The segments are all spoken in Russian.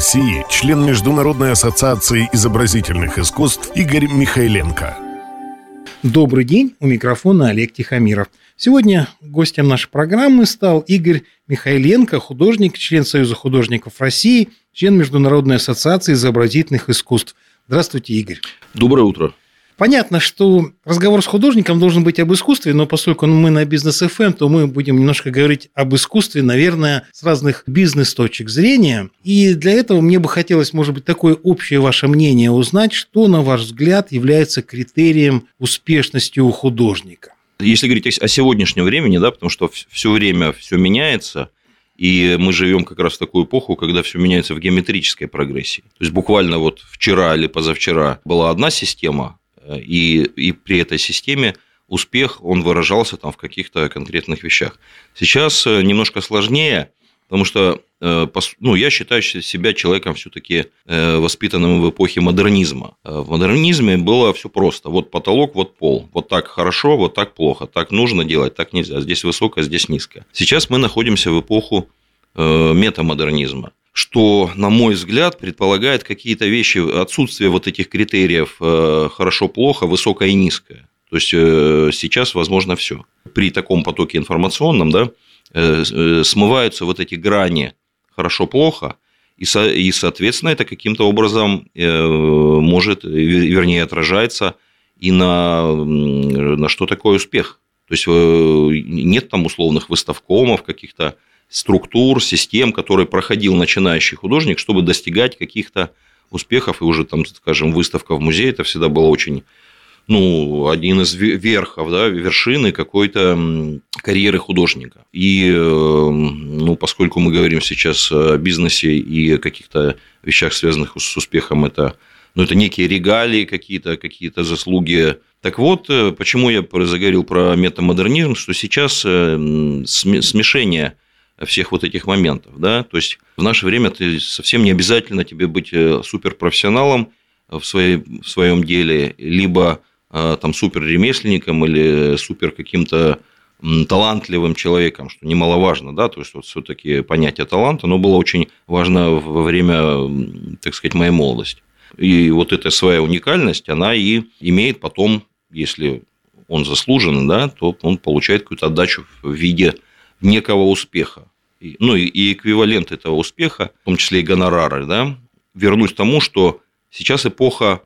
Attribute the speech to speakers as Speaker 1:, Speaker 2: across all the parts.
Speaker 1: член Международной ассоциации изобразительных искусств Игорь Михайленко.
Speaker 2: Добрый день, у микрофона Олег Тихомиров. Сегодня гостем нашей программы стал Игорь Михайленко, художник, член Союза художников России, член Международной ассоциации изобразительных искусств. Здравствуйте, Игорь.
Speaker 3: Доброе утро.
Speaker 2: Понятно, что разговор с художником должен быть об искусстве, но поскольку мы на бизнес FM, эм, то мы будем немножко говорить об искусстве, наверное, с разных бизнес-точек зрения. И для этого мне бы хотелось, может быть, такое общее ваше мнение узнать, что, на ваш взгляд, является критерием успешности у художника.
Speaker 3: Если говорить о сегодняшнем времени, да, потому что все время все меняется, и мы живем как раз в такую эпоху, когда все меняется в геометрической прогрессии. То есть буквально вот вчера или позавчера была одна система, и, и при этой системе успех, он выражался там в каких-то конкретных вещах. Сейчас э, немножко сложнее, потому что э, ну, я считаю себя человеком все-таки э, воспитанным в эпохе модернизма. В модернизме было все просто. Вот потолок, вот пол. Вот так хорошо, вот так плохо. Так нужно делать, так нельзя. Здесь высоко, здесь низко. Сейчас мы находимся в эпоху метамодернизма что, на мой взгляд, предполагает какие-то вещи, отсутствие вот этих критериев э, хорошо-плохо, высокое и низкое. То есть э, сейчас возможно все. При таком потоке информационном да, э, смываются вот эти грани хорошо-плохо, и, соответственно, это каким-то образом может, вернее, отражается и на, на что такое успех. То есть нет там условных выставкомов каких-то, структур, систем, которые проходил начинающий художник, чтобы достигать каких-то успехов. И уже там, скажем, выставка в музее, это всегда было очень ну, один из верхов, да, вершины какой-то карьеры художника. И, э, ну, поскольку мы говорим сейчас о бизнесе и каких-то вещах, связанных с успехом, это, ну, это некие регалии какие-то, какие-то заслуги. Так вот, э, почему я заговорил про метамодернизм, что сейчас э, смешение всех вот этих моментов. Да? То есть в наше время ты совсем не обязательно тебе быть э, суперпрофессионалом в, своей, в своем деле, либо э, там супер ремесленником или супер каким-то талантливым человеком, что немаловажно, да, то есть вот все-таки понятие таланта, оно было очень важно во время, так сказать, моей молодости. И вот эта своя уникальность, она и имеет потом, если он заслужен, да, то он получает какую-то отдачу в виде некого успеха, ну и эквивалент этого успеха, в том числе и гонорары, да, вернусь к тому, что сейчас эпоха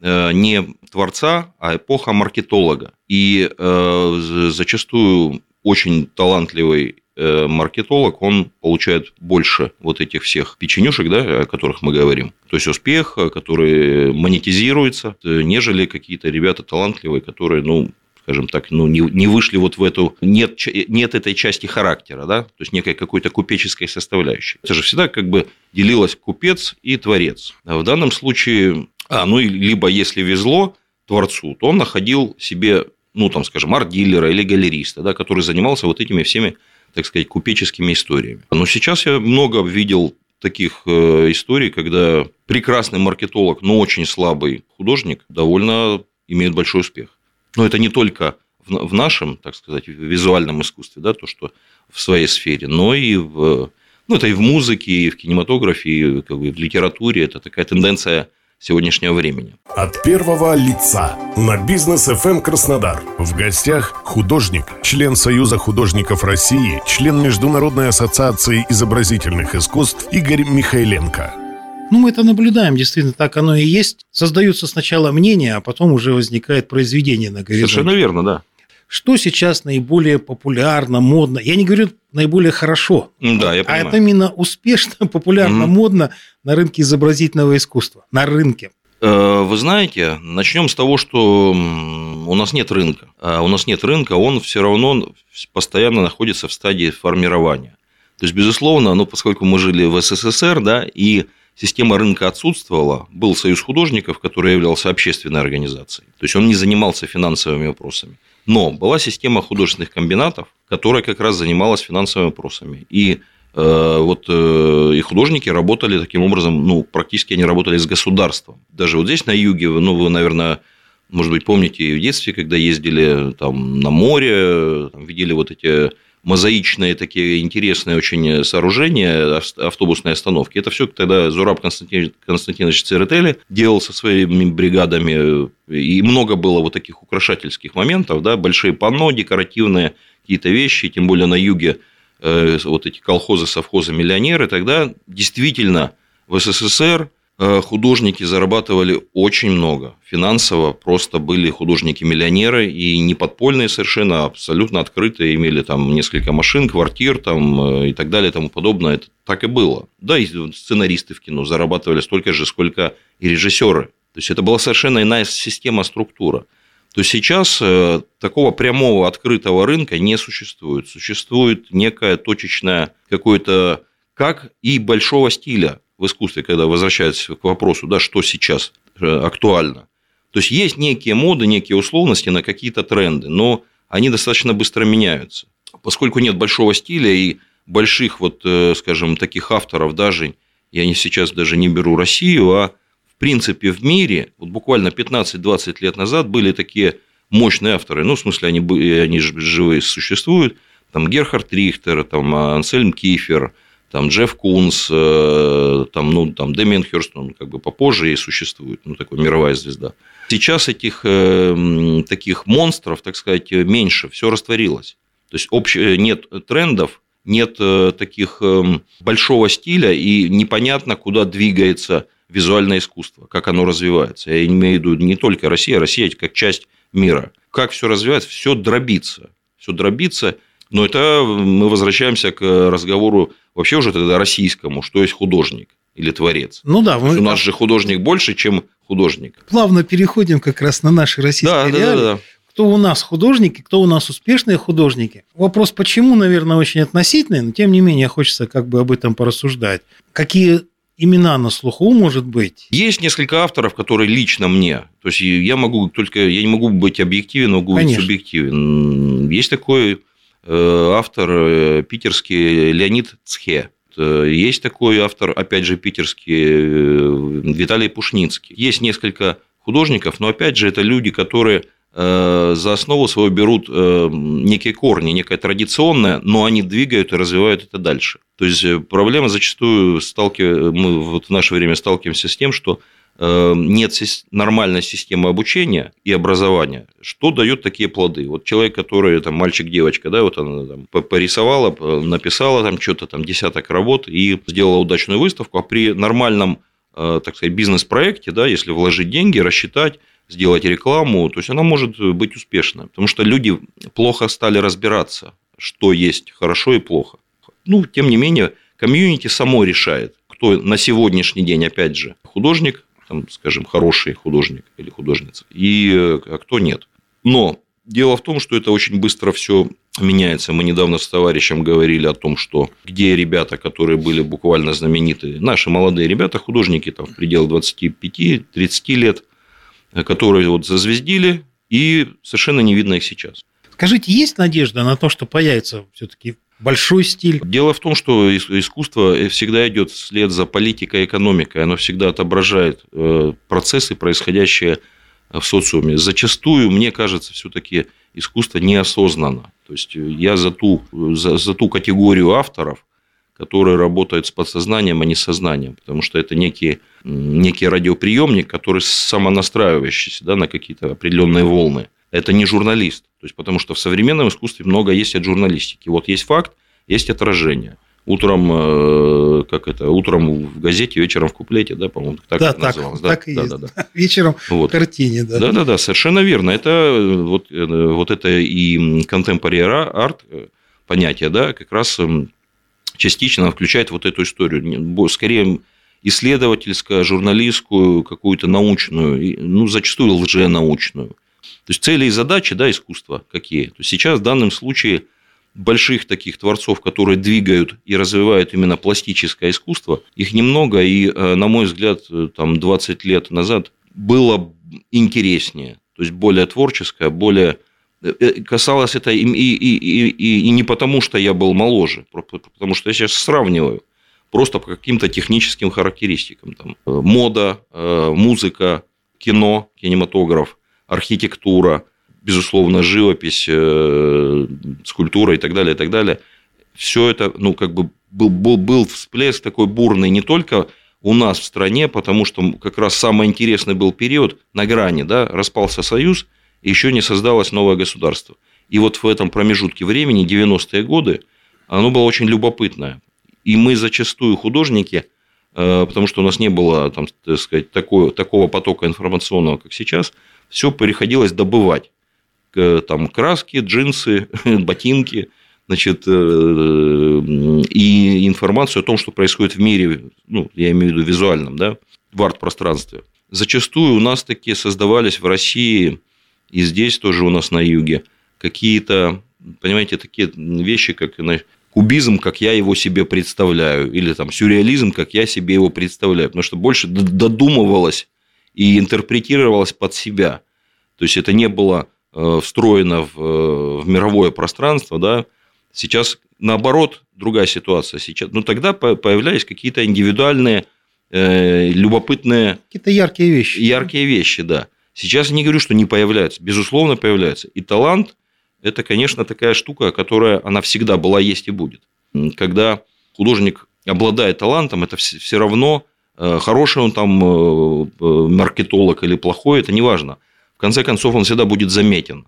Speaker 3: э, не творца, а эпоха маркетолога. И э, зачастую очень талантливый э, маркетолог, он получает больше вот этих всех печенюшек, да, о которых мы говорим. То есть успех, который монетизируется, нежели какие-то ребята талантливые, которые, ну, скажем так, ну, не, не вышли вот в эту, нет, нет этой части характера, да, то есть некой какой-то купеческой составляющей. Это же всегда как бы делилось купец и творец. А в данном случае, а, ну, либо если везло творцу, то он находил себе, ну, там, скажем, арт-дилера или галериста, да, который занимался вот этими всеми, так сказать, купеческими историями. Но сейчас я много видел таких э, историй, когда прекрасный маркетолог, но очень слабый художник довольно имеет большой успех. Но это не только в нашем, так сказать, визуальном искусстве, да, то, что в своей сфере, но и в, ну, это и в музыке, и в кинематографе, и как бы в литературе. Это такая тенденция сегодняшнего времени.
Speaker 1: От первого лица на бизнес FM Краснодар. В гостях художник, член Союза художников России, член Международной ассоциации изобразительных искусств Игорь Михайленко.
Speaker 2: Ну, мы это наблюдаем, действительно, так оно и есть. Создаются сначала мнения, а потом уже возникает произведение на горизонте.
Speaker 3: Совершенно верно, да.
Speaker 2: Что сейчас наиболее популярно, модно? Я не говорю наиболее хорошо,
Speaker 3: да, я а
Speaker 2: понимаю. а это именно успешно, популярно, mm модно на рынке изобразительного искусства, на рынке.
Speaker 3: Э, вы знаете, начнем с того, что у нас нет рынка. А у нас нет рынка, он все равно постоянно находится в стадии формирования. То есть, безусловно, ну, поскольку мы жили в СССР, да, и система рынка отсутствовала, был союз художников, который являлся общественной организацией. То есть он не занимался финансовыми вопросами. Но была система художественных комбинатов, которая как раз занималась финансовыми вопросами. И э, вот э, и художники работали таким образом, ну, практически они работали с государством. Даже вот здесь на юге, ну, вы, наверное, может быть, помните в детстве, когда ездили там на море, там, видели вот эти мозаичные такие интересные очень сооружения, автобусные остановки. Это все тогда Зураб Константин, Константинович Церетели делал со своими бригадами, и много было вот таких украшательских моментов, да, большие панно, декоративные какие-то вещи, тем более на юге э, вот эти колхозы, совхозы, миллионеры, тогда действительно в СССР Э, художники зарабатывали очень много. Финансово просто были художники-миллионеры и не подпольные совершенно, а абсолютно открытые, имели там несколько машин, квартир там, э, и так далее и тому подобное. Это так и было. Да, и сценаристы в кино зарабатывали столько же, сколько и режиссеры. То есть это была совершенно иная система, структура. То сейчас э, такого прямого открытого рынка не существует. Существует некое точечное какое-то как и большого стиля в искусстве, когда возвращаются к вопросу, да, что сейчас э, актуально. То есть есть некие моды, некие условности на какие-то тренды, но они достаточно быстро меняются. Поскольку нет большого стиля и больших, вот, э, скажем, таких авторов даже, я не сейчас даже не беру Россию, а в принципе в мире, вот буквально 15-20 лет назад были такие мощные авторы, ну, в смысле, они, они живые существуют, там Герхард Рихтер, там Ансельм Кифер, там Джефф Кунс, э, там, ну, там Дэмиан Хёрст, он как бы попозже и существует, ну, такой мировая звезда. Сейчас этих э, таких монстров, так сказать, меньше, все растворилось. То есть общее, нет трендов, нет э, таких большого стиля, и непонятно, куда двигается визуальное искусство, как оно развивается. Я имею в виду не только Россия, Россия как часть мира. Как все развивается, все дробится. Все дробится, но это мы возвращаемся к разговору вообще уже тогда российскому, что есть художник или творец.
Speaker 2: Ну да. Мы...
Speaker 3: У нас же художник больше, чем художник.
Speaker 2: Плавно переходим как раз на наши российские да, реалии. Да, да, да. Кто у нас художники, кто у нас успешные художники. Вопрос почему, наверное, очень относительный, но тем не менее хочется как бы об этом порассуждать. Какие имена на слуху, может быть?
Speaker 3: Есть несколько авторов, которые лично мне. То есть я могу только, я не могу быть объективен, могу Конечно. быть субъективен. Есть такой автор э, питерский Леонид Цхе. Есть такой автор, опять же, питерский э, Виталий Пушницкий. Есть несколько художников, но опять же это люди, которые за основу свою берут некие корни, некое традиционное, но они двигают и развивают это дальше. То есть проблема зачастую сталкив... мы вот в наше время сталкиваемся с тем, что нет нормальной системы обучения и образования, что дает такие плоды? Вот человек, который там мальчик-девочка, да, вот она там порисовала, написала там что-то там десяток работ и сделала удачную выставку, а при нормальном, э, так сказать, бизнес-проекте, да, если вложить деньги, рассчитать, сделать рекламу, то есть она может быть успешна, потому что люди плохо стали разбираться, что есть хорошо и плохо. Ну, тем не менее, комьюнити само решает, кто на сегодняшний день, опять же, художник, там, скажем, хороший художник или художница, и а кто нет. Но дело в том, что это очень быстро все меняется. Мы недавно с товарищем говорили о том, что где ребята, которые были буквально знаменитые, наши молодые ребята, художники там в пределах 25-30 лет, которые вот зазвездили, и совершенно не видно их сейчас.
Speaker 2: Скажите, есть надежда на то, что появится все-таки большой стиль.
Speaker 3: Дело в том, что искусство всегда идет вслед за политикой и экономикой. Оно всегда отображает э, процессы, происходящие в социуме. Зачастую, мне кажется, все-таки искусство неосознанно. То есть я за ту, за, за ту категорию авторов, которые работают с подсознанием, а не сознанием. Потому что это некий, некий радиоприемник, который самонастраивающийся да, на какие-то определенные волны это не журналист. То есть, потому что в современном искусстве много есть от журналистики. Вот есть факт, есть отражение. Утром, э, как это, утром в газете, вечером в куплете, да, по-моему, так
Speaker 2: да, это так, называлось. Да, так и да, есть. Да, да. Вечером вот. в картине, да.
Speaker 3: Да, да, да, совершенно верно. Это э, вот, э, вот это и contemporary art понятие, да, как раз частично включает вот эту историю. Скорее, исследовательскую, журналистскую, какую-то научную, ну, зачастую лженаучную. То есть цели и задачи да, искусства какие? То есть сейчас в данном случае больших таких творцов, которые двигают и развивают именно пластическое искусство, их немного, и, э, на мой взгляд, э, там 20 лет назад было интереснее, то есть более творческое, более э, касалось это и, и, и, и, и не потому, что я был моложе, потому что я сейчас сравниваю просто по каким-то техническим характеристикам. Там, мода, музыка, кино, кинематограф, архитектура, безусловно, живопись, э, скульптура и так далее, и так далее. Все это, ну, как бы был, был, был всплеск такой бурный не только у нас в стране, потому что как раз самый интересный был период на грани, да, распался Союз, и еще не создалось новое государство. И вот в этом промежутке времени, 90-е годы, оно было очень любопытное. И мы зачастую художники, э, потому что у нас не было, там, так сказать, такого, такого потока информационного, как сейчас, все приходилось добывать там краски, джинсы, ботинки, значит, э, и информацию о том, что происходит в мире, ну, я имею в виду визуальном, да, в арт-пространстве. Зачастую у нас такие создавались в России и здесь тоже у нас на юге какие-то, понимаете, такие вещи, как кубизм, как я его себе представляю, или там сюрреализм, как я себе его представляю, потому что больше додумывалось и интерпретировалось под себя. То есть это не было Э, встроена в, э, в мировое пространство, да, сейчас наоборот другая ситуация. Сейчас, ну, тогда появлялись какие-то индивидуальные, э, любопытные...
Speaker 2: Какие-то яркие вещи.
Speaker 3: Яркие вещи, да. Сейчас я не говорю, что не появляются. Безусловно, появляются. И талант – это, конечно, такая штука, которая, она всегда была, есть и будет. Когда художник обладает талантом, это все равно, хороший он там маркетолог или плохой, это не важно – в конце концов, он всегда будет заметен.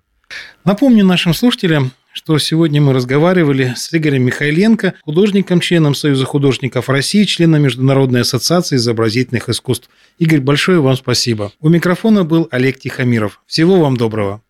Speaker 2: Напомню нашим слушателям, что сегодня мы разговаривали с Игорем Михайленко, художником, членом Союза художников России, членом Международной ассоциации изобразительных искусств. Игорь, большое вам спасибо. У микрофона был Олег Тихомиров. Всего вам доброго.